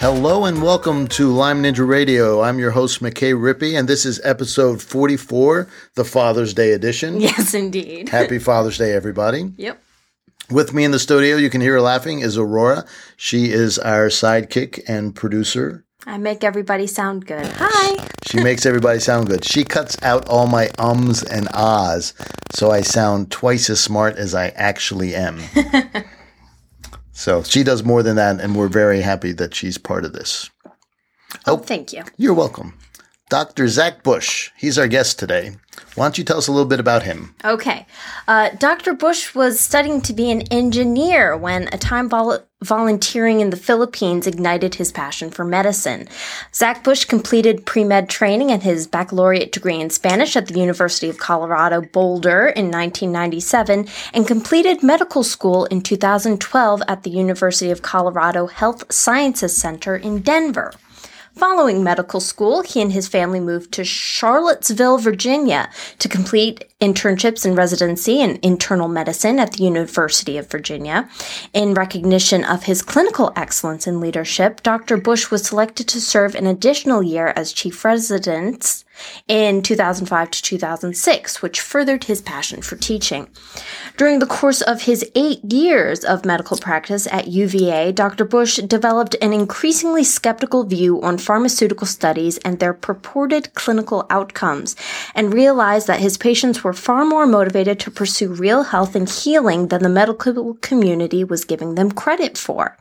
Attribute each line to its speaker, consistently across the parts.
Speaker 1: Hello and welcome to Lyme Ninja Radio. I'm your host, McKay Rippey, and this is episode 44, the Father's Day edition.
Speaker 2: Yes, indeed.
Speaker 1: Happy Father's Day, everybody.
Speaker 2: Yep.
Speaker 1: With me in the studio, you can hear her laughing, is Aurora. She is our sidekick and producer.
Speaker 2: I make everybody sound good. Hi.
Speaker 1: She makes everybody sound good. She cuts out all my ums and ahs, so I sound twice as smart as I actually am. so she does more than that, and we're very happy that she's part of this.
Speaker 2: Oh, oh thank you.
Speaker 1: You're welcome. Dr. Zach Bush, he's our guest today. Why don't you tell us a little bit about him?
Speaker 2: Okay. Uh, Dr. Bush was studying to be an engineer when a time vol- volunteering in the Philippines ignited his passion for medicine. Zach Bush completed pre med training and his baccalaureate degree in Spanish at the University of Colorado Boulder in 1997 and completed medical school in 2012 at the University of Colorado Health Sciences Center in Denver. Following medical school, he and his family moved to Charlottesville, Virginia to complete internships and residency in internal medicine at the University of Virginia. In recognition of his clinical excellence and leadership, Dr. Bush was selected to serve an additional year as chief resident in 2005 to 2006, which furthered his passion for teaching. During the course of his eight years of medical practice at UVA, Dr. Bush developed an increasingly skeptical view on pharmaceutical studies and their purported clinical outcomes, and realized that his patients were far more motivated to pursue real health and healing than the medical community was giving them credit for.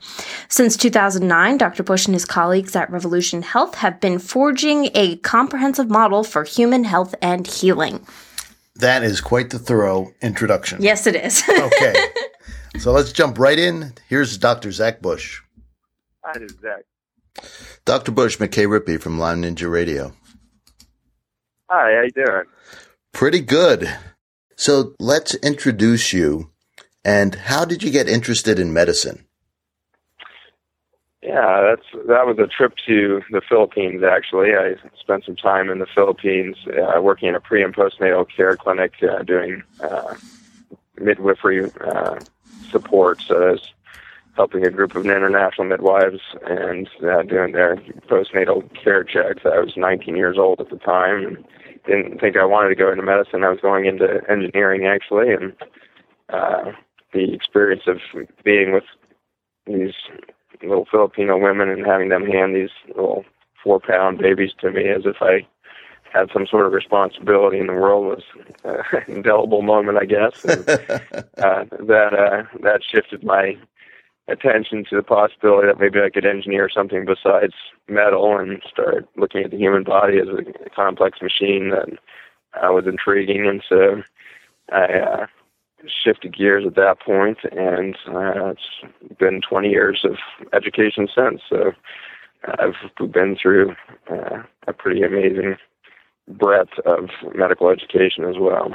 Speaker 2: Since 2009, Dr. Bush and his colleagues at Revolution Health have been forging a comprehensive model for human health and healing.
Speaker 1: That is quite the thorough introduction.
Speaker 2: Yes, it is.
Speaker 1: Okay. so let's jump right in. Here's Dr. Zach Bush.
Speaker 3: Hi, this is Zach.
Speaker 1: Dr. Bush, McKay Rippey from Lyme Ninja Radio.
Speaker 3: Hi, how you doing?
Speaker 1: Pretty good. So let's introduce you. And how did you get interested in medicine?
Speaker 3: Yeah, that's that was a trip to the Philippines. Actually, I spent some time in the Philippines uh, working in a pre and postnatal care clinic, uh, doing uh, midwifery uh, support. So I was helping a group of international midwives and uh, doing their postnatal care checks. I was 19 years old at the time and didn't think I wanted to go into medicine. I was going into engineering actually, and uh, the experience of being with these little Filipino women and having them hand these little four pound babies to me as if I had some sort of responsibility in the world was uh, an indelible moment, I guess. And, uh, that uh, that shifted my attention to the possibility that maybe I could engineer something besides metal and start looking at the human body as a complex machine that uh, was intriguing. And so I uh, shifted gears at that point, and uh, it's been 20 years of education since. So I've been through uh, a pretty amazing breadth of medical education as well.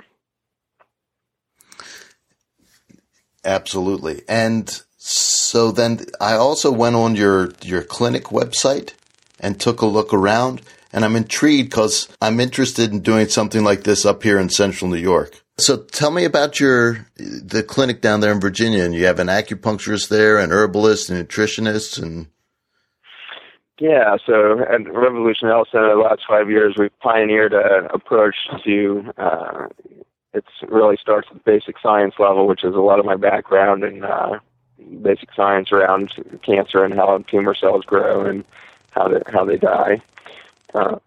Speaker 1: Absolutely. And so then I also went on your, your clinic website and took a look around. And I'm intrigued because I'm interested in doing something like this up here in central New York. So tell me about your the clinic down there in Virginia, and you have an acupuncturist there, an herbalist, and nutritionist, and
Speaker 3: yeah. So at Revolution Health Center, the last five years, we've pioneered an approach to. Uh, it really starts at the basic science level, which is a lot of my background in uh, basic science around cancer and how tumor cells grow and how they how they die. Uh,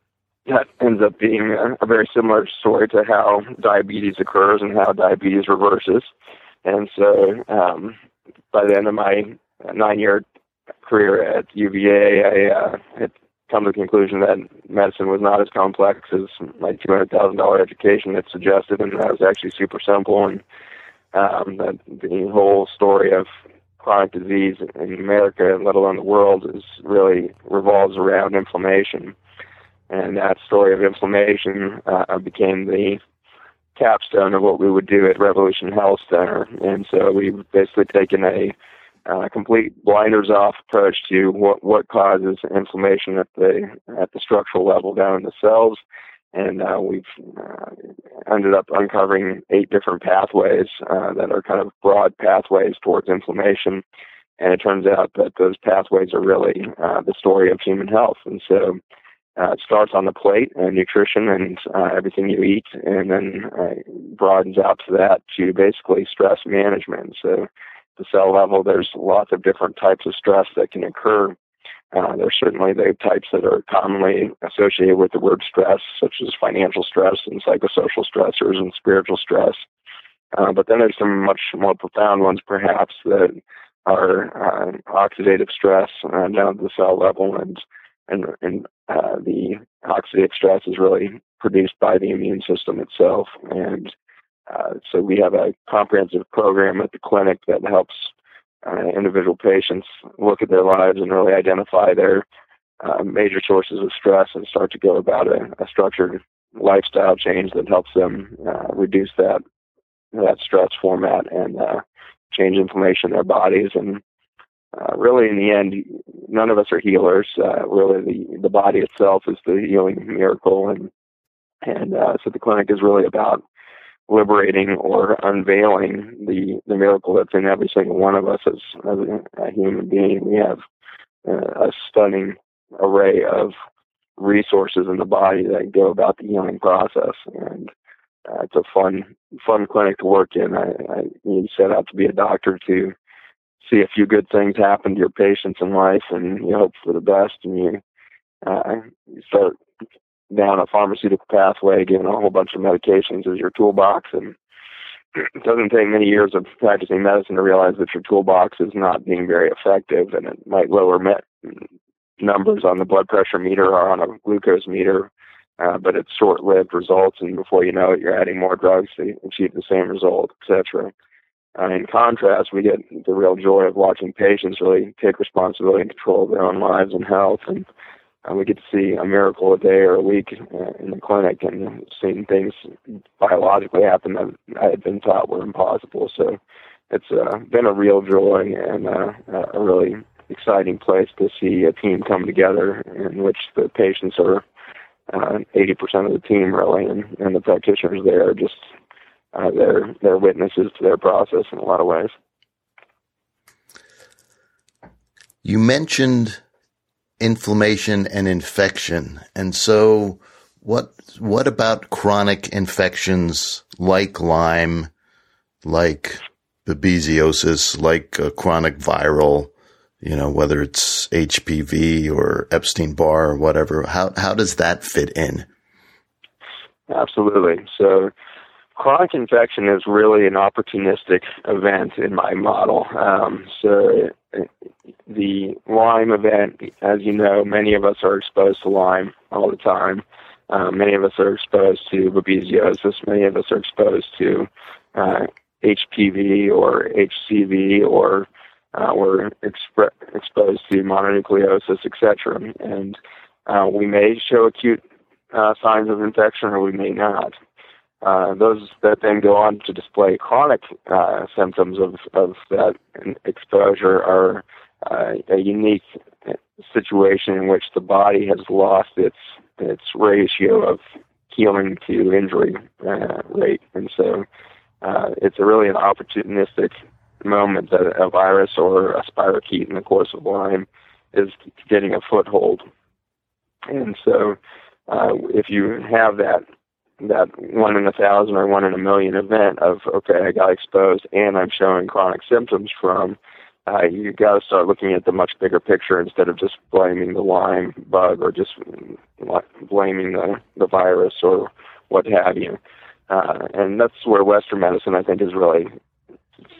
Speaker 3: that ends up being a, a very similar story to how diabetes occurs and how diabetes reverses. And so, um, by the end of my nine-year career at UVA, I uh, had come to the conclusion that medicine was not as complex as my two hundred thousand dollar education had suggested, and that was actually super simple. And um, that the whole story of chronic disease in America, let alone the world, is really revolves around inflammation and that story of inflammation uh, became the capstone of what we would do at Revolution Health Center. And so we've basically taken a uh, complete blinders off approach to what what causes inflammation at the at the structural level down in the cells, and uh, we've uh, ended up uncovering eight different pathways uh, that are kind of broad pathways towards inflammation. And it turns out that those pathways are really uh, the story of human health. And so uh, it starts on the plate and nutrition and uh, everything you eat, and then uh, broadens out to that to basically stress management. So, the cell level, there's lots of different types of stress that can occur. Uh, there's certainly the types that are commonly associated with the word stress, such as financial stress and psychosocial stressors and spiritual stress. Uh, but then there's some much more profound ones, perhaps, that are uh, oxidative stress uh, down to the cell level and and, and uh, the oxidative stress is really produced by the immune system itself. And uh, so we have a comprehensive program at the clinic that helps uh, individual patients look at their lives and really identify their uh, major sources of stress and start to go about a, a structured lifestyle change that helps them uh, reduce that that stress format and uh, change inflammation in their bodies and uh, really, in the end, none of us are healers. Uh, really, the the body itself is the healing miracle, and and uh, so the clinic is really about liberating or unveiling the the miracle that's in every single one of us as, as a, human being. We have uh, a stunning array of resources in the body that go about the healing process, and uh, it's a fun fun clinic to work in. I, I you set out to be a doctor to see a few good things happen to your patients in life, and you hope for the best, and you, uh, start down a pharmaceutical pathway, given a whole bunch of medications as your toolbox, and it doesn't take many years of practicing medicine to realize that your toolbox is not being very effective, and it might lower met numbers on the blood pressure meter or on a glucose meter. Uh, but it's short-lived results, and before you know it, you're adding more drugs to achieve the same result, etc. Uh, in contrast, we get the real joy of watching patients really take responsibility and control of their own lives and health, and uh, we get to see a miracle a day or a week uh, in the clinic and seeing things biologically happen that I had been taught were impossible. So it's uh, been a real joy and uh, a really exciting place to see a team come together in which the patients are uh, 80% of the team really, and, and the practitioners there are just uh, they're they're witnesses to their process in a lot of ways.
Speaker 1: You mentioned inflammation and infection, and so what what about chronic infections like Lyme, like babesiosis, like a chronic viral? You know, whether it's HPV or Epstein Barr or whatever. How how does that fit in?
Speaker 3: Absolutely. So chronic infection is really an opportunistic event in my model. Um, so the Lyme event, as you know, many of us are exposed to Lyme all the time. Uh, many of us are exposed to babesiosis. Many of us are exposed to uh, HPV or HCV or uh, we're exp- exposed to mononucleosis, etc. And uh, we may show acute uh, signs of infection or we may not. Uh, those that then go on to display chronic uh, symptoms of, of that exposure are uh, a unique situation in which the body has lost its its ratio of healing to injury uh, rate, and so uh, it's a really an opportunistic moment that a virus or a spirochete in the course of Lyme is getting a foothold, and so if you have that that one in a thousand or one in a million event of okay, I got exposed and I'm showing chronic symptoms from. Uh, you got to start looking at the much bigger picture instead of just blaming the Lyme bug or just blaming the the virus or what have you. Uh, and that's where Western medicine, I think, has really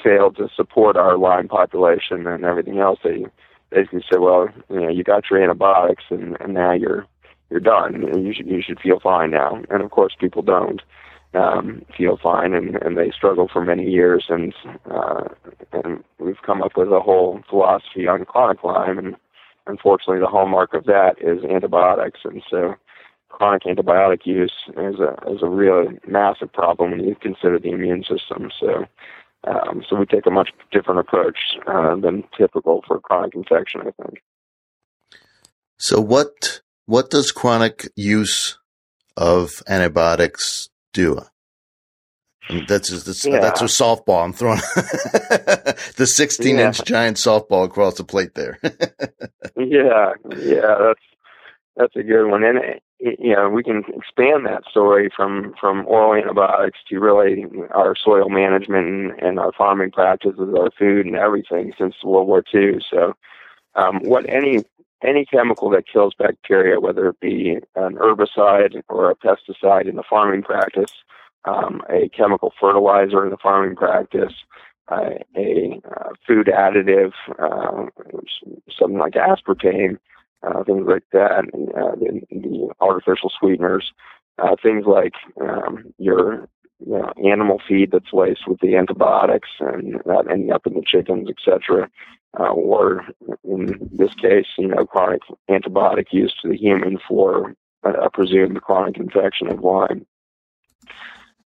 Speaker 3: failed to support our Lyme population and everything else. They basically say, well, you know, you got your antibiotics and, and now you're you're done. You should you should feel fine now. And of course, people don't um, feel fine, and, and they struggle for many years. And uh, and we've come up with a whole philosophy on chronic Lyme, and unfortunately, the hallmark of that is antibiotics. And so, chronic antibiotic use is a is a real massive problem when you consider the immune system. So. Um, so we take a much different approach uh, than typical for chronic infection, I think.
Speaker 1: So what what does chronic use of antibiotics do? that's that's, yeah. that's a softball I'm throwing. the 16 yeah. inch giant softball across the plate there.
Speaker 3: yeah, yeah, that's that's a good one, and you know we can expand that story from from oral antibiotics to really our soil management and, and our farming practices, our food and everything since World War II. So, um, what any any chemical that kills bacteria, whether it be an herbicide or a pesticide in the farming practice, um, a chemical fertilizer in the farming practice, uh, a uh, food additive, uh, something like aspartame, uh, things like that, uh, the, the, artificial sweeteners, uh, things like um, your you know, animal feed that's laced with the antibiotics and that ending up in the chickens, etc. Uh, or in this case, you know, chronic antibiotic use to the human for a presumed chronic infection of Lyme.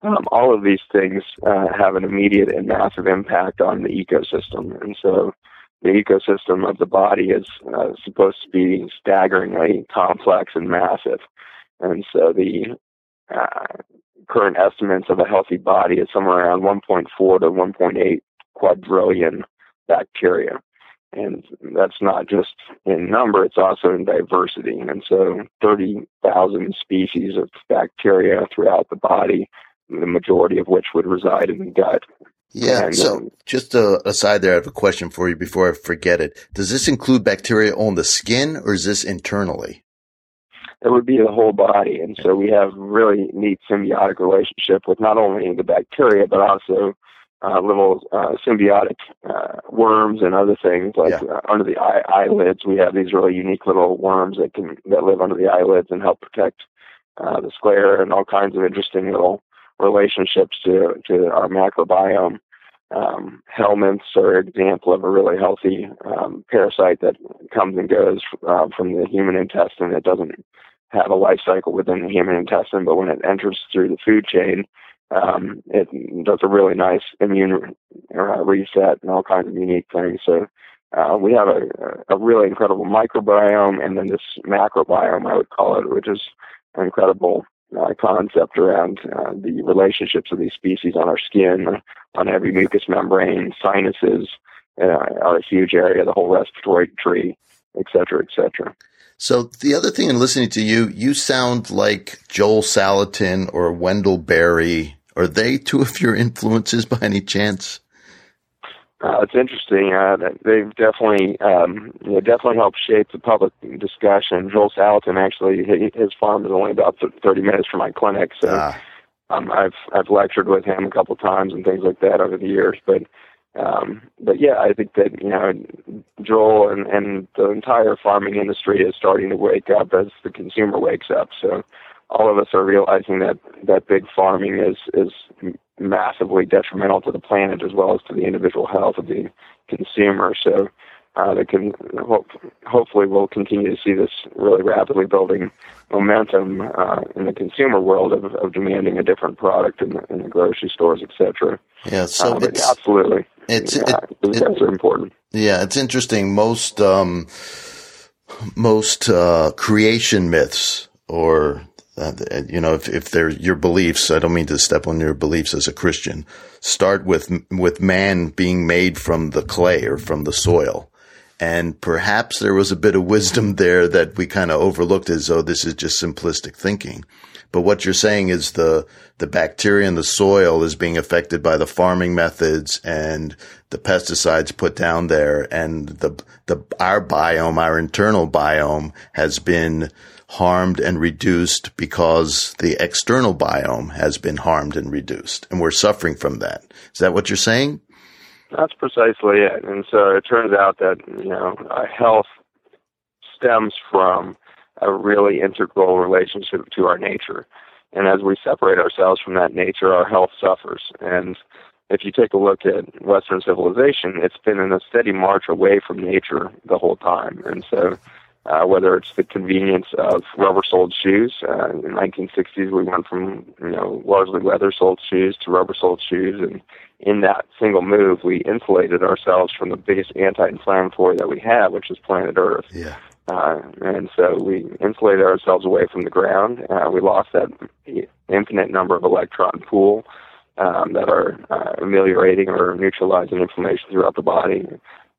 Speaker 3: Um, all of these things uh, have an immediate and massive impact on the ecosystem. And so the ecosystem of the body is uh, supposed to be staggeringly complex and massive. And so the uh, current estimates of a healthy body is somewhere around 1.4 to 1.8 quadrillion bacteria. And that's not just in number, it's also in diversity. And so 30,000 species of bacteria throughout the body the majority of which would reside in the gut.
Speaker 1: Yeah. And, so um, just a, aside there, I have a question for you before I forget it. Does this include bacteria on the skin or is this internally?
Speaker 3: It would be the whole body. And so we have really neat symbiotic relationship with not only the bacteria, but also uh, little uh, symbiotic uh, worms and other things like yeah. uh, under the eye, eyelids. We have these really unique little worms that can that live under the eyelids and help protect uh, the sclera and all kinds of interesting little relationships to, to our macrobiome. Um, helminths are an example of a really healthy um, parasite that comes and goes uh, from the human intestine. It doesn't have a life cycle within the human intestine, but when it enters through the food chain, um, it does a really nice immune uh, reset and all kinds of unique things. So uh, we have a, a really incredible microbiome, and then this macrobiome, I would call it, which is incredible uh, concept around uh, the relationships of these species on our skin, on every mucous membrane, sinuses uh, are a huge area, the whole respiratory tree, et cetera, et cetera.
Speaker 1: So the other thing in listening to you, you sound like Joel Salatin or Wendell Berry. Are they two of your influences by any chance?
Speaker 3: Uh, it's interesting. Uh, they've definitely, um, you know, definitely helped shape the public discussion. Joel Salatin actually, his farm is only about 30 minutes from my clinic, so ah. um, I've I've lectured with him a couple times and things like that over the years. But um, but yeah, I think that you know Joel and and the entire farming industry is starting to wake up as the consumer wakes up. So all of us are realizing that that big farming is is massively detrimental to the planet as well as to the individual health of the consumer. So uh, that can hope, hopefully we'll continue to see this really rapidly building momentum uh, in the consumer world of, of demanding a different product in the, in the grocery stores, etc.
Speaker 1: Yeah, so uh,
Speaker 3: it's, absolutely, it's yeah, it, it, are important.
Speaker 1: Yeah, it's interesting. Most um, most uh, creation myths or uh, you know, if, if they're your beliefs, I don't mean to step on your beliefs as a Christian. Start with, with man being made from the clay or from the soil. And perhaps there was a bit of wisdom there that we kind of overlooked as though this is just simplistic thinking. But what you're saying is the, the bacteria in the soil is being affected by the farming methods and the pesticides put down there. And the, the, our biome, our internal biome has been harmed and reduced because the external biome has been harmed and reduced. And we're suffering from that. Is that what you're saying?
Speaker 3: That's precisely it. And so it turns out that, you know, uh, health stems from a really integral relationship to our nature. And as we separate ourselves from that nature, our health suffers. And if you take a look at Western civilization, it's been in a steady march away from nature the whole time. And so uh, whether it's the convenience of rubber-soled shoes. Uh, in the 1960s, we went from you know largely leather-soled shoes to rubber-soled shoes, and in that single move, we insulated ourselves from the biggest anti-inflammatory that we have, which is planet Earth.
Speaker 1: Yeah.
Speaker 3: Uh, and so we insulated ourselves away from the ground. Uh, we lost that infinite number of electron pool um, that are uh, ameliorating or neutralizing inflammation throughout the body.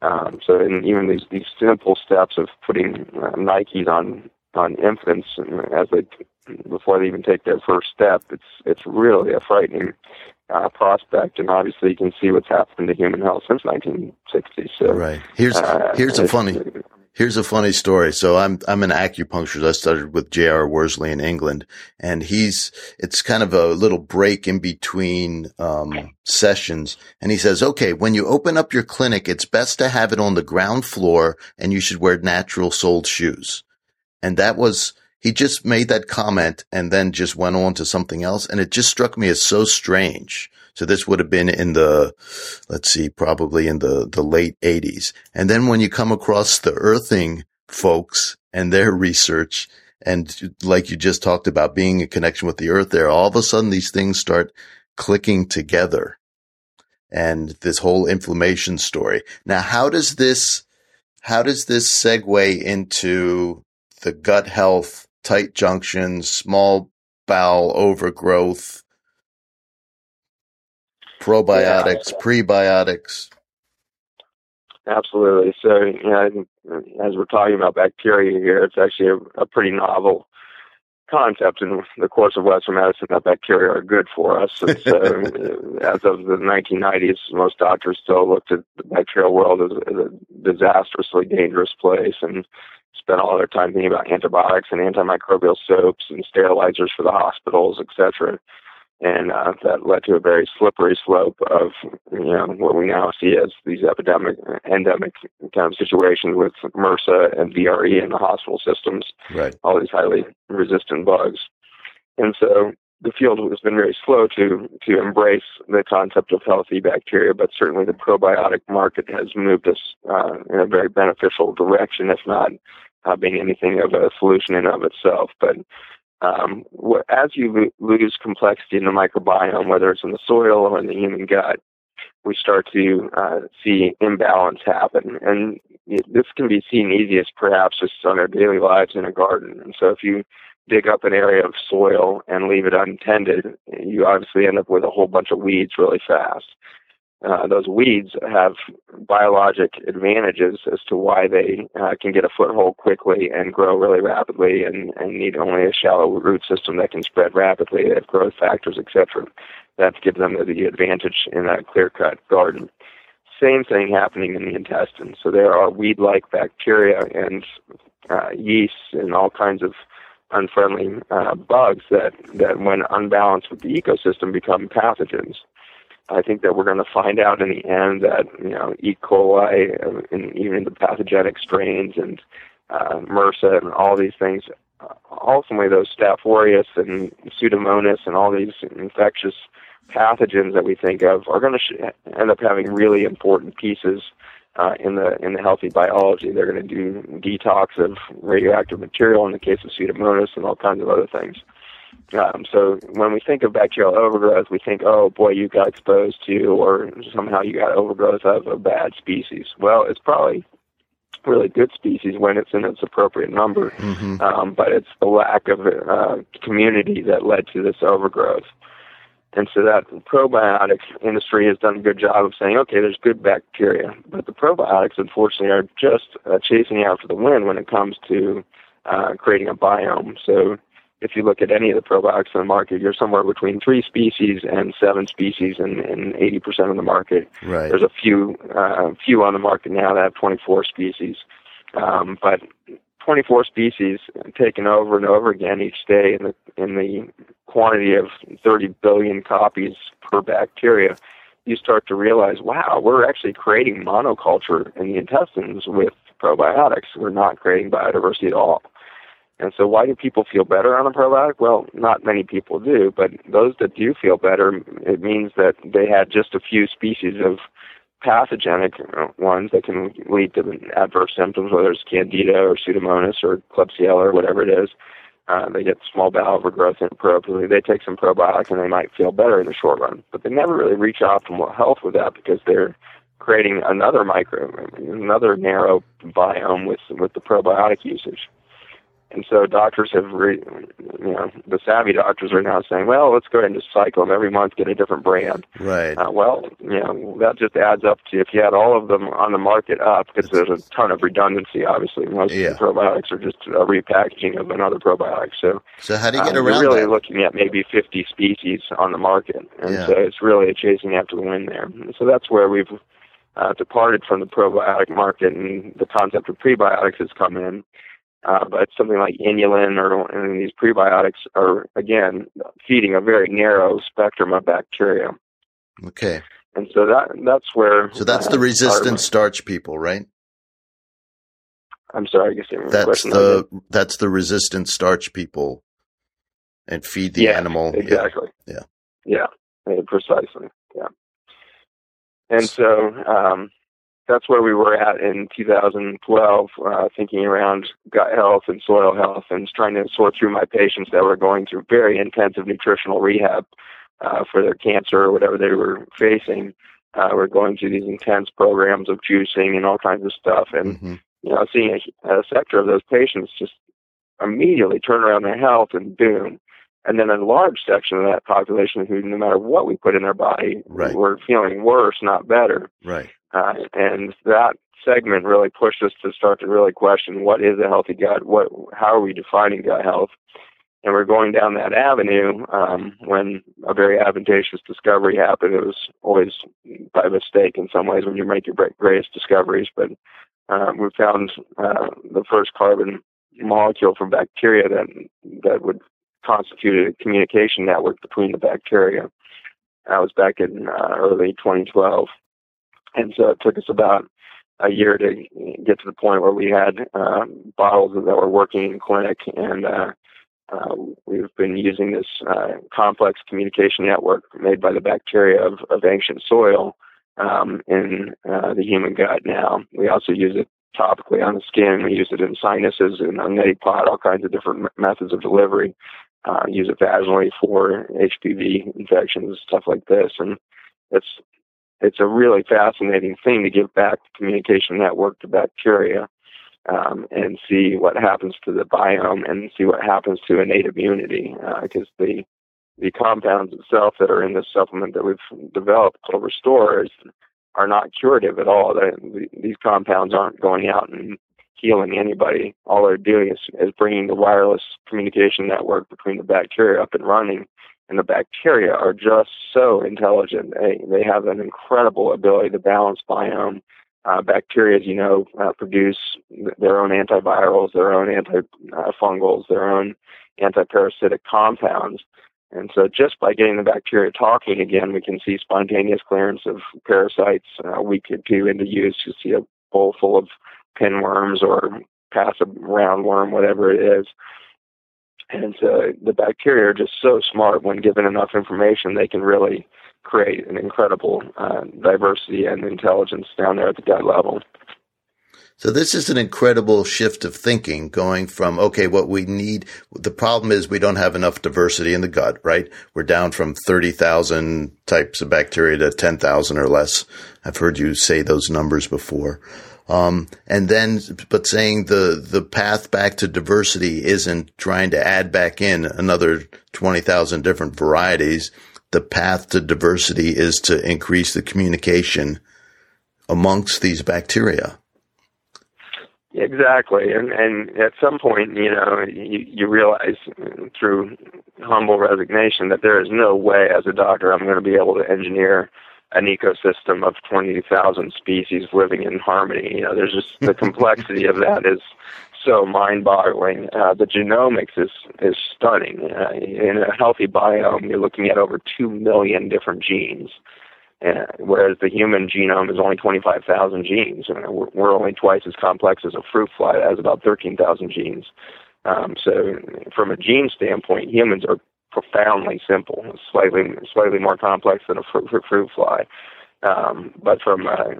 Speaker 3: Um, so, in even these these simple steps of putting uh, Nikes on on infants as they before they even take their first step, it's it's really a frightening uh, prospect, and obviously you can see what's happened to human health since 1960. So,
Speaker 1: right here's uh, here's a funny Here's a funny story. So I'm, I'm an acupuncturist. I studied with J.R. Worsley in England and he's, it's kind of a little break in between, um, sessions. And he says, okay, when you open up your clinic, it's best to have it on the ground floor and you should wear natural soled shoes. And that was, he just made that comment and then just went on to something else. And it just struck me as so strange so this would have been in the, let's see, probably in the, the late eighties. And then when you come across the earthing folks and their research and like you just talked about being in connection with the earth there, all of a sudden these things start clicking together and this whole inflammation story. Now, how does this, how does this segue into the gut health, tight junctions, small bowel overgrowth, probiotics, yeah. prebiotics.
Speaker 3: Absolutely. So, you know, as we're talking about bacteria here, it's actually a, a pretty novel concept in the course of Western medicine that bacteria are good for us. And so, as of the 1990s, most doctors still looked at the bacterial world as, as a disastrously dangerous place and spent all their time thinking about antibiotics and antimicrobial soaps and sterilizers for the hospitals, etc and uh, that led to a very slippery slope of you know what we now see as these epidemic, endemic kind of situations with MRSA and VRE in the hospital systems.
Speaker 1: Right.
Speaker 3: All these highly resistant bugs, and so the field has been very slow to to embrace the concept of healthy bacteria, but certainly the probiotic market has moved us uh, in a very beneficial direction, if not uh, being anything of a solution in of itself. But um, as you lose complexity in the microbiome, whether it's in the soil or in the human gut, we start to uh, see imbalance happen. And this can be seen easiest perhaps just on our daily lives in a garden. And so if you dig up an area of soil and leave it untended, you obviously end up with a whole bunch of weeds really fast. Uh, those weeds have biologic advantages as to why they uh, can get a foothold quickly and grow really rapidly and, and need only a shallow root system that can spread rapidly. They have growth factors, etc. That gives them the advantage in that clear-cut garden. Same thing happening in the intestine. So there are weed-like bacteria and uh, yeasts and all kinds of unfriendly uh, bugs that, that, when unbalanced with the ecosystem, become pathogens. I think that we're going to find out in the end that you know E. coli and even the pathogenic strains and uh, MRSA and all these things, uh, ultimately those Staph aureus and Pseudomonas and all these infectious pathogens that we think of are going to sh- end up having really important pieces uh, in the in the healthy biology. They're going to do detox of radioactive material in the case of Pseudomonas and all kinds of other things. Um, so when we think of bacterial overgrowth, we think, oh boy, you got exposed to, or somehow you got overgrowth of a bad species. Well, it's probably really good species when it's in its appropriate number, mm-hmm. um, but it's the lack of uh, community that led to this overgrowth. And so that probiotics industry has done a good job of saying, okay, there's good bacteria, but the probiotics, unfortunately, are just uh, chasing after the wind when it comes to uh, creating a biome. So if you look at any of the probiotics in the market, you're somewhere between three species and seven species in, in 80% of the market.
Speaker 1: Right.
Speaker 3: There's a few uh, few on the market now that have 24 species, um, but 24 species taken over and over again each day in the in the quantity of 30 billion copies per bacteria. You start to realize, wow, we're actually creating monoculture in the intestines with probiotics. We're not creating biodiversity at all. And so, why do people feel better on a probiotic? Well, not many people do, but those that do feel better, it means that they had just a few species of pathogenic ones that can lead to adverse symptoms, whether it's candida or pseudomonas or klebsiella or whatever it is. Uh, they get small bowel overgrowth inappropriately. They take some probiotics and they might feel better in the short run, but they never really reach optimal health with that because they're creating another micro, another narrow biome with with the probiotic usage. And so doctors have, re, you know, the savvy doctors are now saying, well, let's go ahead and just cycle them every month, get a different brand.
Speaker 1: Right.
Speaker 3: Uh, well, you know, that just adds up to if you had all of them on the market up, because there's a ton of redundancy. Obviously, most
Speaker 1: yeah.
Speaker 3: of the probiotics are just a repackaging of another probiotic. So,
Speaker 1: so how do you get
Speaker 3: uh,
Speaker 1: around?
Speaker 3: You're really
Speaker 1: that?
Speaker 3: looking at maybe 50 species on the market, and
Speaker 1: Yeah.
Speaker 3: so it's really a chasing after the wind there. And so that's where we've uh, departed from the probiotic market, and the concept of prebiotics has come in. Uh, but something like inulin or and these prebiotics are again feeding a very narrow spectrum of bacteria,
Speaker 1: Okay.
Speaker 3: and so that that's where.
Speaker 1: So that's
Speaker 3: uh,
Speaker 1: the resistant starch people, right?
Speaker 3: I'm sorry, I guess you
Speaker 1: That's the that's the resistant starch people, and feed the
Speaker 3: Yeah,
Speaker 1: animal. Yeah.
Speaker 3: Exactly.
Speaker 1: Yeah.
Speaker 3: Yeah. yeah, Precisely. Yeah. And so um, that's where we were at in 2012, uh, thinking around gut health and soil health, and trying to sort through my patients that were going through very intensive nutritional rehab uh, for their cancer or whatever they were facing. Uh, we're going through these intense programs of juicing and all kinds of stuff, and
Speaker 1: Mhm.
Speaker 3: you know, seeing a, a sector of those patients just immediately turn around their health and boom. And then a large section of that population who, no matter what we put in their body,
Speaker 1: Right.
Speaker 3: were feeling worse, not better.
Speaker 1: Right.
Speaker 3: Uh, and that segment really pushed us to start to really question what is a healthy gut? What, how are we defining gut health? And we're going down that avenue um, when a very advantageous discovery happened. It was always by mistake in some ways when you make your greatest discoveries, but uh, we found uh, the first carbon molecule from bacteria that that would constitute a communication network between the bacteria. That was back in uh, early 2012, and so it took us about a year to get to the point where we had uh, bottles that were working in clinic, and uh, uh, we've been using this uh, complex communication network made by the bacteria of, of ancient soil um, in uh, the human gut now. We also use it topically on the skin. We use it in sinuses and on neti pot, all kinds of different methods of delivery. Uh, use it vaginally for HPV infections, stuff like this. And it's it's a really fascinating thing to give back the communication network to bacteria um, and see what happens to the biome and see what happens to innate immunity because the the compounds itself that are in this supplement that we've developed called Restore are not curative at all. They, these compounds aren't going out and healing anybody. All they're doing is, is bringing the wireless communication network between the bacteria up and running. And the bacteria are just so intelligent. They, they have an incredible ability to balance biome. Uh, bacteria, as you know, uh, produce their own antivirals, their own antifungals, their own antiparasitic compounds. And so, just by getting the bacteria talking again, we can see spontaneous clearance of parasites uh, a week or two into use. You see a bowl full of pinworms or passive roundworm, whatever it is. And so, the bacteria are just so smart. When given enough information, they can really create an incredible uh, diversity and intelligence down there at the gut level.
Speaker 1: So this is an incredible shift of thinking going from, okay, what we need, the problem is we don't have enough diversity in the gut, right? We're down from 30,000 types of bacteria to 10,000 or less. I've heard you say those numbers before. Um, and then, but saying the, the path back to diversity isn't trying to add back in another 20,000 different varieties. The path to diversity is to increase the communication amongst these bacteria.
Speaker 3: Exactly, and and at some point, you know, you, you realize through humble resignation that there is no way, as a doctor, I'm going to be able to engineer an ecosystem of twenty thousand species living in harmony. You know, there's just the complexity of that is so mind-boggling. Uh, the genomics is is stunning. Uh, in a healthy biome, you're looking at over two million different genes. Uh, whereas the human genome is only 25,000 genes. Uh, we're, we're only twice as complex as a fruit fly that has about 13,000 genes. Um, so, from a gene standpoint, humans are profoundly simple, slightly slightly more complex than a fruit, fruit, fruit fly. Um, but from a,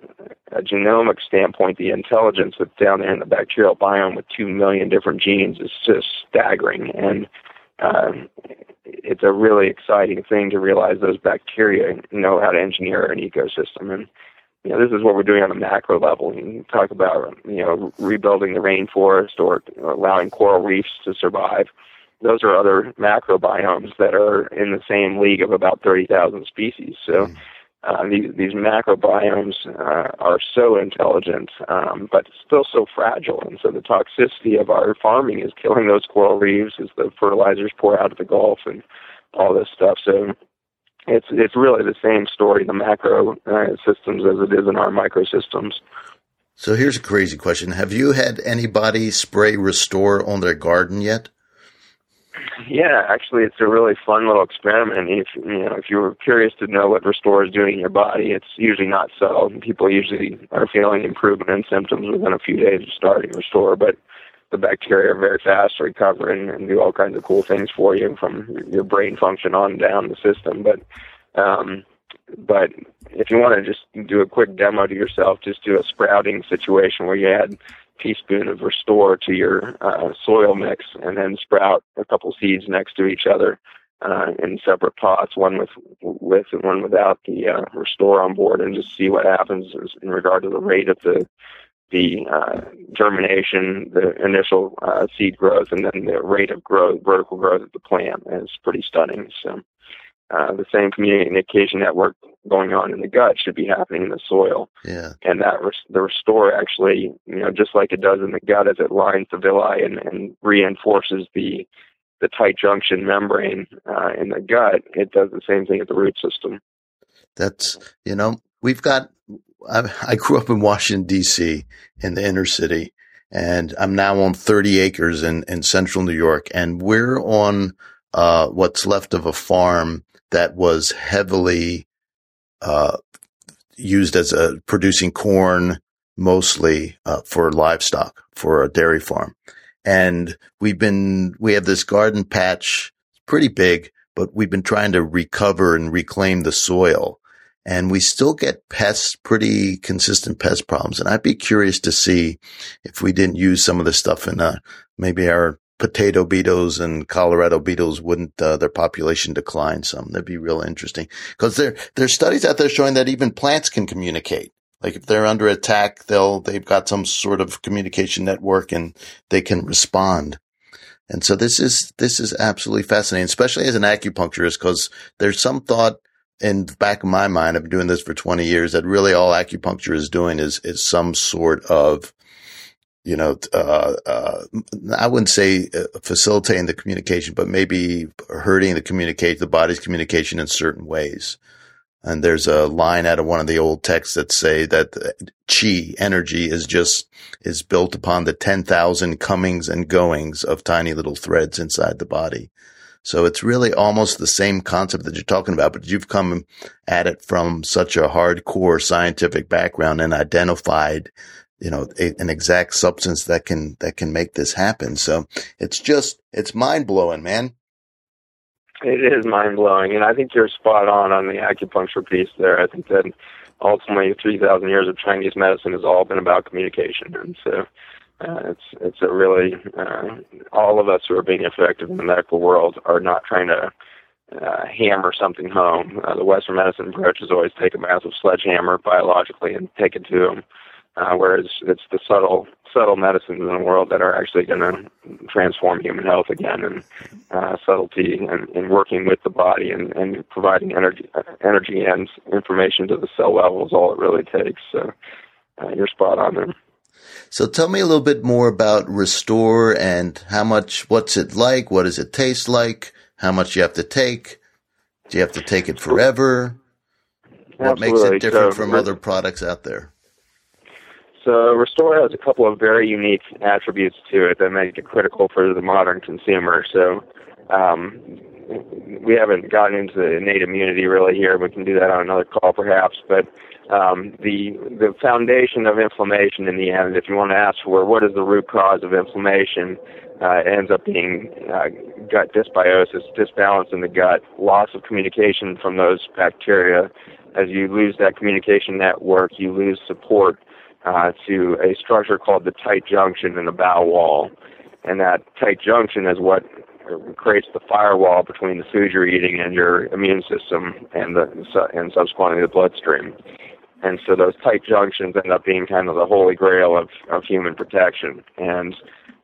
Speaker 3: a genomic standpoint, the intelligence that's down there in the bacterial biome with two million different genes is just staggering. And uh, it's a really exciting thing to realize those bacteria know how to engineer an ecosystem. And you know, this is what we're doing on a macro level. You talk about you know rebuilding the rainforest or allowing coral reefs to survive. Those are other macrobiomes that are in the same league of about 30,000 species. So. Mm uh, these, these macrobiomes uh, are so intelligent, um, but still so fragile. And so the toxicity of our farming is killing those coral reefs as the fertilizers pour out of the Gulf and all this stuff. So it's it's really the same story in the macro uh, systems as it is in our microsystems.
Speaker 1: So here's a crazy question: Have you had anybody spray Restore on their garden yet?
Speaker 3: Yeah, actually, it's a really fun little experiment. If you know, if you're curious to know what Restore is doing in your body, it's usually not so. People usually are feeling improvement in symptoms within a few days of starting Restore, but the bacteria are very fast to recover and, and do all kinds of cool things for you, from your brain function on down the system. But um, but if you want to just do a quick demo to yourself, just do a sprouting situation where you add teaspoon of Restore to your uh, soil mix, and then sprout a couple seeds next to each other uh, in separate pots, one with with and one without the uh, Restore on board, and just see what happens in regard to the rate of the the uh, germination, the initial uh, seed growth, and then the rate of growth, vertical growth of the plant. is pretty stunning. So. Uh, the same communication network going on in the gut should be happening in the soil.
Speaker 1: Yeah.
Speaker 3: And that res- the restore actually, you know, just like it does in the gut as it lines the villi and, and reinforces the the tight junction membrane uh, in the gut, it does the same thing at the root system.
Speaker 1: That's you know we've got. I, I grew up in Washington D.C. in the inner city, and I'm now on 30 acres in in central New York, and we're on uh, what's left of a farm that was heavily uh, used as a producing corn mostly uh, for livestock for a dairy farm. And we've been, we have this garden patch, pretty big, but we've been trying to recover and reclaim the soil. And we still get pests, pretty consistent pest problems. And I'd be curious to see if we didn't use some of this stuff in uh, maybe our potato beetles and Colorado beetles wouldn't uh, their population decline some? That'd be real interesting because there there's studies out there showing that even plants can communicate. Like if they're under attack, they'll they've got some sort of communication network and they can respond. And so this is this is absolutely fascinating, especially as an acupuncturist, because there's some thought in the back of my mind. I've been doing this for 20 years that really all acupuncture is doing is is some sort of you know, uh, uh, I wouldn't say uh, facilitating the communication, but maybe hurting the communicate the body's communication in certain ways. And there's a line out of one of the old texts that say that chi energy is just is built upon the ten thousand comings and goings of tiny little threads inside the body. So it's really almost the same concept that you're talking about, but you've come at it from such a hardcore scientific background and identified you know, a, an exact substance that can, that can make this happen. So it's just, it's mind blowing, man.
Speaker 3: It is mind blowing. And I think you're spot on on the acupuncture piece there. I think that ultimately 3,000 years of Chinese medicine has all been about communication. And so, uh, it's it's a really uh, all of us who are being effective in the medical world are not trying to uh, hammer something home. Uh, the Western medicine approach is always take a massive sledgehammer biologically and take it to them uh, whereas it's the subtle subtle medicines in the world that are actually going to transform human health again and uh, subtlety and, and working with the body and, and providing energy energy and information to the cell level is all it really takes. So uh, you're spot on there.
Speaker 1: So tell me a little bit more about restore and how much what's it like? What does it taste like? How much you have to take? Do you have to take it forever? What makes it different so, from other products out there
Speaker 3: so Restore has a couple of very unique attributes to it that make it critical for the modern consumer. So um, we haven't gotten into innate immunity really here. We can do that on another call perhaps. But um, the the foundation of inflammation in the end, if you want to ask for what is the root cause of inflammation, uh, ends up being uh, gut dysbiosis, disbalance in the gut, loss of communication from those bacteria as you lose that communication network, you lose support uh, to a structure called the tight junction in the bow wall. And that tight junction is what creates the firewall between the food you're eating and your immune system and the and subsequently the bloodstream. And so those tight junctions end up being kind of the holy grail of, of human protection. And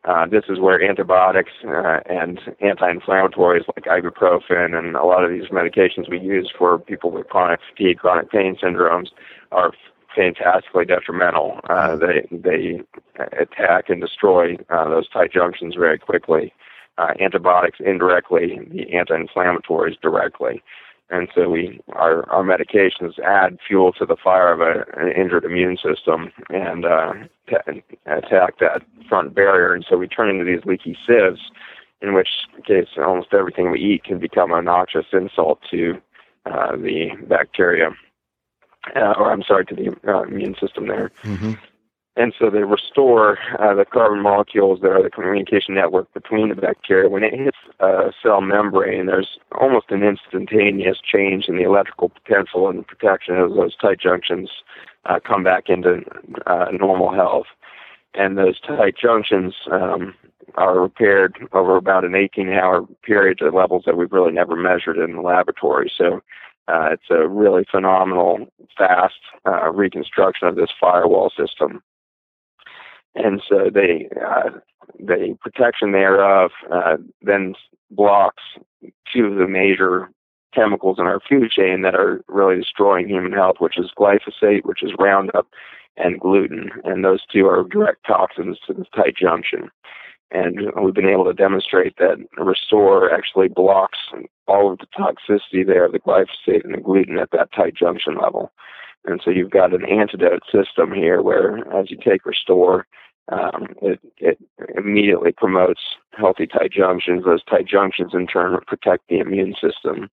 Speaker 3: uh, this is where antibiotics uh, and anti-inflammatories like ibuprofen and a lot of these medications we use for people with chronic fatigue, chronic pain syndromes are fantastically detrimental. Uh, they they attack and destroy uh, those tight junctions very quickly. Uh, antibiotics indirectly, the anti-inflammatories directly and so we our our medications add fuel to the fire of a, an injured immune system and uh, t- attack that front barrier. And so we turn into these leaky sieves, in which case almost everything we eat can become a noxious insult to uh, the bacteria, uh, or I'm sorry, to the uh, immune system there. Mm-hmm and so they restore uh, the carbon molecules that are the communication network between the bacteria. When it hits a cell membrane, there's almost an instantaneous change in the electrical potential and protection of those tight junctions uh, come back into uh, normal health. And those tight junctions um, are repaired over about an 18-hour period to levels that we've really never measured in the laboratory. So uh, it's a really phenomenal, fast uh, reconstruction of this firewall system and so they uh, the protection thereof uh, then blocks two of the major chemicals in our food chain that are really destroying human health, which is glyphosate, which is Roundup, and gluten, and those two are direct toxins to the tight junction. And we've been able to demonstrate that Restore actually blocks all of the toxicity there, the glyphosate and the gluten at that tight junction level. And so you've got an antidote system here where as you take Restore, um, it, it immediately promotes healthy tight junctions. Those tight junctions, in turn, protect the immune system.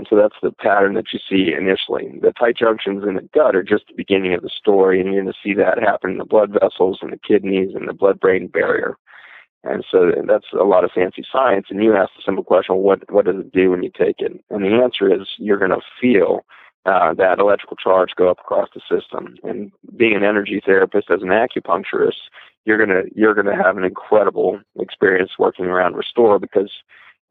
Speaker 3: And so that's the pattern that you see initially. The tight junctions in the gut are just the beginning of the story, and you're going to see that happen in the blood vessels and the kidneys and the blood brain barrier. And so that's a lot of fancy science. And you ask the simple question, what, what does it do when you take it? And the answer is you're going to feel uh, that electrical charge go up across the system. And being an energy therapist as an acupuncturist, you're gonna you're gonna have an incredible experience working around Restore because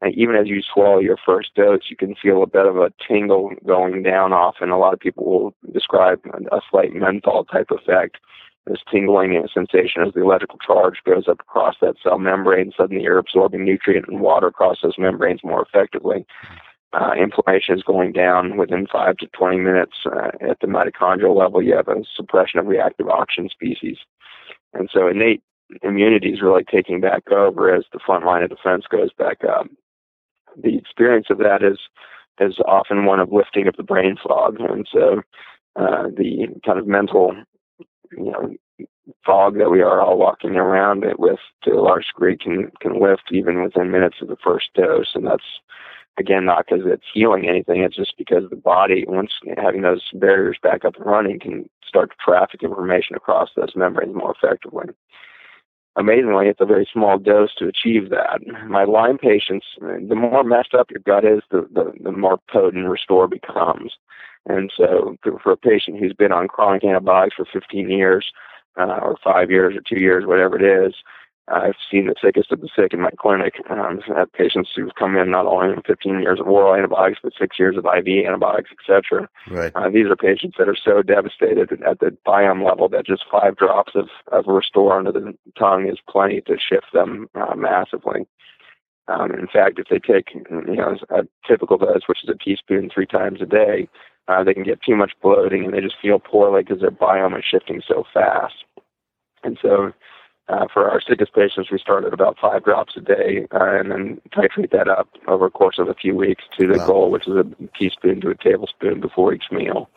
Speaker 3: uh, even as you swallow your first dose, you can feel a bit of a tingle going down off, and a lot of people will describe a slight menthol type effect. This tingling sensation as the electrical charge goes up across that cell membrane. Suddenly, you're absorbing nutrient and water across those membranes more effectively uh, inflammation is going down within 5 to 20 minutes uh, at the mitochondrial level. You have a suppression of reactive oxygen species. And so innate immunity is really taking back over as the front line of defense goes back up. The experience of that is is often one of lifting of the brain fog, and so uh, the kind of mental, you know, fog that we are all walking around it with to a large degree can can lift even within minutes of the first dose, and that's again, not because it's healing anything. It's just because the body, once having those barriers back up and running, can start to traffic information across those membranes more effectively. Amazingly, it's a very small dose to achieve that. My Lyme patients, the more messed up your gut is, the, the, the more potent Restore becomes. And so, for a patient who's been on chronic antibiotics for 15 years, uh, or five years, or two years, whatever it is, I've seen the sickest of the sick in my clinic. Um, I've had patients who've come in not only with 15 years of oral antibiotics, but six years of IV antibiotics, etc.
Speaker 1: Right.
Speaker 3: Uh, these are patients that are so devastated at the biome level that just five drops of, of Restore under the tongue is plenty to shift them uh, massively. Um, in fact, if they take you know a typical dose, which is a teaspoon three times a day, uh, they can get too much bloating and they just feel poorly because their biome is shifting so fast. And so uh, for our sickest patients, we start at about five drops a day uh, and then titrate that up over a course of a few weeks to the wow. goal, which is a teaspoon to a tablespoon before each meal.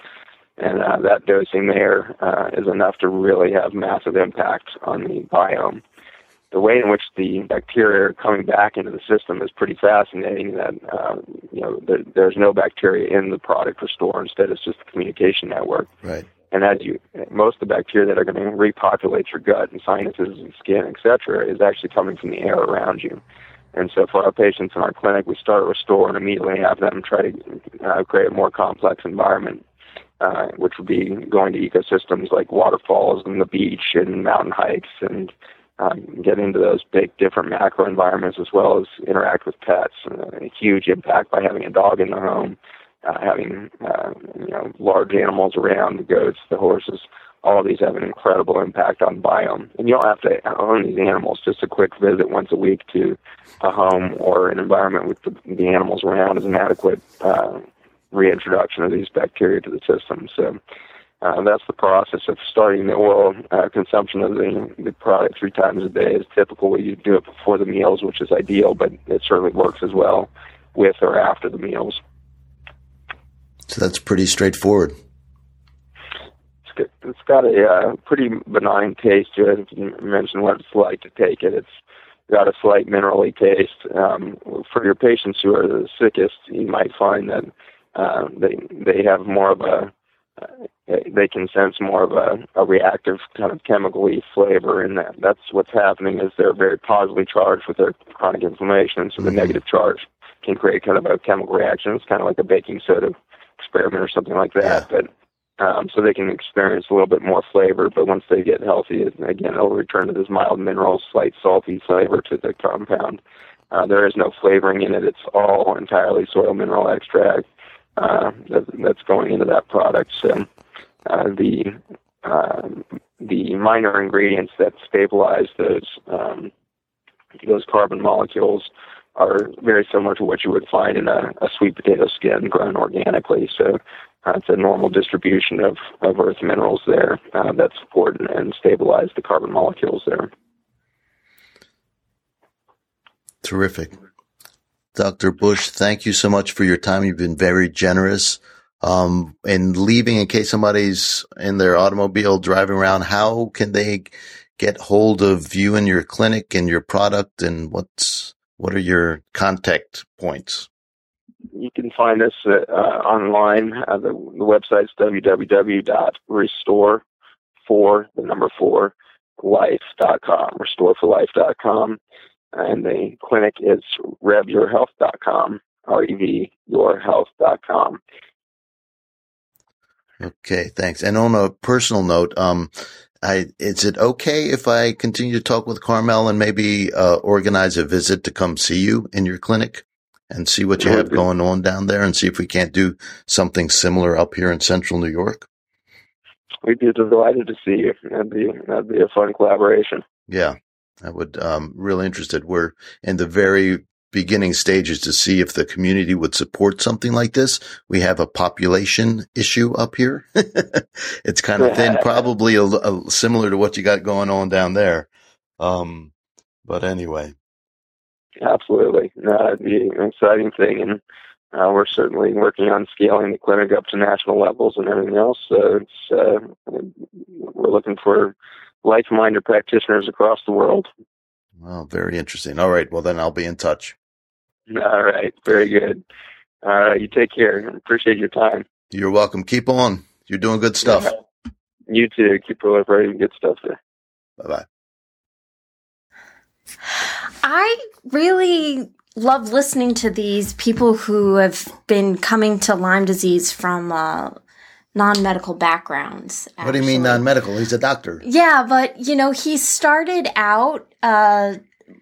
Speaker 3: And uh, that dosing there uh, is enough to really have massive impact on the biome. The way in which the bacteria are coming back into the system is pretty fascinating. That uh, you know, there, there's no bacteria in the product Restore. Instead, it's just a communication network.
Speaker 1: Right.
Speaker 3: And as you, most of the bacteria that are going to repopulate your gut and sinuses and skin, etc., is actually coming from the air around you. And so for our patients in our clinic, we start Restore and immediately have them try to uh, create a more complex environment, uh, which would be going to ecosystems like waterfalls and the beach and mountain hikes and um, get into those big different macro environments as well as interact with pets. Uh, a huge impact by having a dog in the home, uh, having uh, you know large animals around, the goats, the horses all these have an incredible impact on biome. And you don't have to own these animals. Just a quick visit once a week to a home or an environment with the, the animals around is an adequate uh, reintroduction of these bacteria to the system. So uh, that's the process of starting the oral uh, consumption of the, the product three times a day is typical. You do it before the meals, which is ideal, but it certainly works as well with or after the meals.
Speaker 1: So that's pretty straightforward
Speaker 3: it's got a uh, pretty benign taste to it. You mentioned what it's like to take it. It's got a slight minerally taste. Um, for your patients who are the sickest, you might find that uh, they they have more of a uh, they can sense more of a, a reactive kind of chemically flavor, and that that's what's happening is they're very positively charged with their chronic inflammation, so the mm-hmm. negative charge can create kind of a chemical reaction. It's kind of like a baking soda experiment or something like that, yeah. but um, so they can experience a little bit more flavor. But once they get healthy, again, it'll return to this mild mineral, slight salty flavor to the compound. Uh, there is no flavoring in it. It's all entirely soil mineral extract uh, that, that's going into that product. So uh, the uh, the minor ingredients that stabilize those um, those carbon molecules are very similar to what you would find in a, a sweet potato skin grown organically. So uh, it's a normal distribution of, of earth minerals there uh, that support and, and stabilize the carbon molecules there.
Speaker 1: Terrific. Dr. Bush, thank you so much for your time. You've been very generous. Um, and leaving in case somebody's in their automobile driving around, how can they get hold of you and your clinic and your product and what's, what are your contact points?
Speaker 3: you can find us uh, online. Uh, the, the website's www.restore for the number four life.com, restoreforlife.com. And the clinic is revyourhealth.com, R-E-V, yourhealth.com.
Speaker 1: Okay, thanks. And on a personal note, um, I, is it okay if I continue to talk with Carmel and maybe uh, organize a visit to come see you in your clinic? and see what you have going on down there and see if we can't do something similar up here in central New York?
Speaker 3: We'd be delighted to see you. That'd be that'd be a fun collaboration.
Speaker 1: Yeah, I would. Um, really interested. We're in the very beginning stages to see if the community would support something like this. We have a population issue up here. it's kind of thin, probably a, a, similar to what you got going on down there. Um, but anyway,
Speaker 3: Absolutely. Uh, it'd be an exciting thing. And uh, we're certainly working on scaling the clinic up to national levels and everything else. So it's, uh, we're looking for like-minded practitioners across the world.
Speaker 1: Well, very interesting. All right. Well, then I'll be in touch.
Speaker 3: All right. Very good. All right. you take care. Appreciate your time.
Speaker 1: You're welcome. Keep on. You're doing good stuff. Yeah.
Speaker 3: You too. Keep proliferating good stuff there.
Speaker 1: Bye bye.
Speaker 2: I really love listening to these people who have been coming to Lyme disease from uh, non-medical backgrounds.
Speaker 1: Actually. What do you mean non-medical? He's a doctor.
Speaker 2: Yeah, but you know, he started out uh,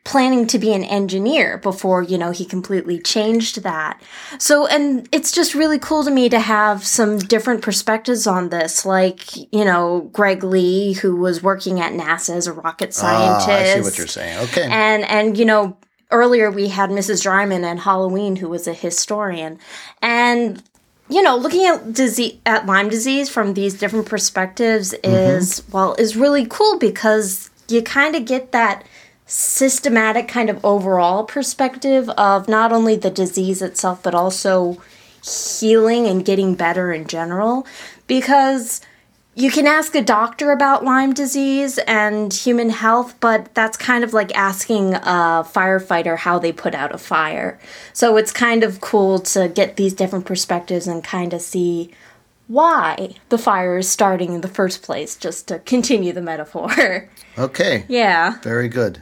Speaker 2: planning to be an engineer before, you know, he completely changed that. So, and it's just really cool to me to have some different perspectives on this. Like, you know, Greg Lee, who was working at NASA as a rocket scientist. Ah, I
Speaker 1: see what you're saying. Okay.
Speaker 2: And, and, you know, earlier we had Mrs. Dryman and Halloween, who was a historian. And, you know, looking at disease, at Lyme disease from these different perspectives mm-hmm. is, mm-hmm. well, is really cool because you kind of get that systematic kind of overall perspective of not only the disease itself, but also healing and getting better in general. Because you can ask a doctor about Lyme disease and human health, but that's kind of like asking a firefighter how they put out a fire. So it's kind of cool to get these different perspectives and kind of see why the fire is starting in the first place, just to continue the metaphor.
Speaker 1: Okay.
Speaker 2: Yeah.
Speaker 1: Very good.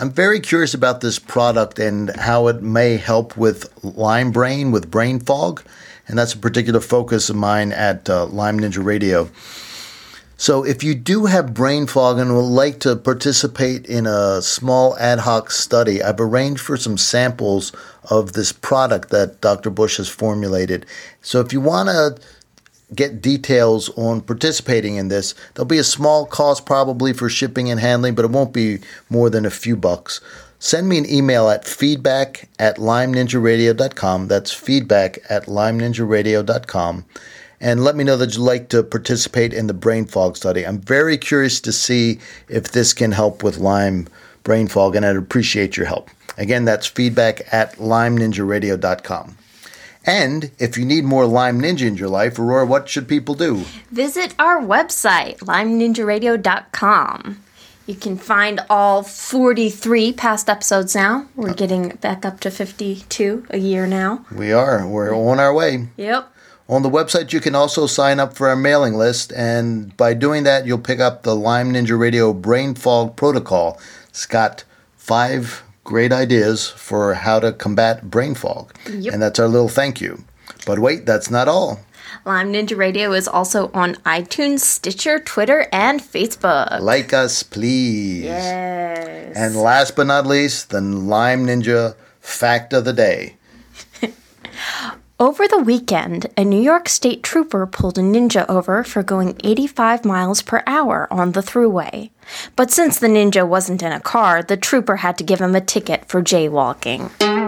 Speaker 1: I'm very curious about this product and how it may help with Lyme brain, with brain fog. And that's a particular focus of mine at uh, Lyme Ninja Radio. So, if you do have brain fog and would like to participate in a small ad hoc study, I've arranged for some samples of this product that Dr. Bush has formulated. So, if you want to get details on participating in this, there'll be a small cost probably for shipping and handling, but it won't be more than a few bucks. Send me an email at feedback at lymeninjaradio.com. That's feedback at lymeninjaradio.com and let me know that you'd like to participate in the brain fog study. I'm very curious to see if this can help with Lyme brain fog, and I'd appreciate your help. Again, that's feedback at lymeninjaradio.com. And if you need more Lyme Ninja in your life, Aurora, what should people do?
Speaker 2: Visit our website, lymeninjaradio.com. You can find all 43 past episodes now. We're oh. getting back up to 52 a year now.
Speaker 1: We are. We're on our way.
Speaker 2: Yep.
Speaker 1: On the website, you can also sign up for our mailing list, and by doing that, you'll pick up the Lyme Ninja Radio Brain Fog Protocol. It's got five great ideas for how to combat brain fog,
Speaker 2: Yep.
Speaker 1: and that's our little thank you. But wait, that's not all.
Speaker 2: Lyme Ninja Radio is also on iTunes, Stitcher, Twitter, and Facebook.
Speaker 1: Like us, please.
Speaker 2: Yes.
Speaker 1: And last but not least, the Lyme Ninja fact of the day.
Speaker 2: Over the weekend, a New York State trooper pulled a ninja over for going 85 miles per hour on the thruway. But since the ninja wasn't in a car, the trooper had to give him a ticket for jaywalking.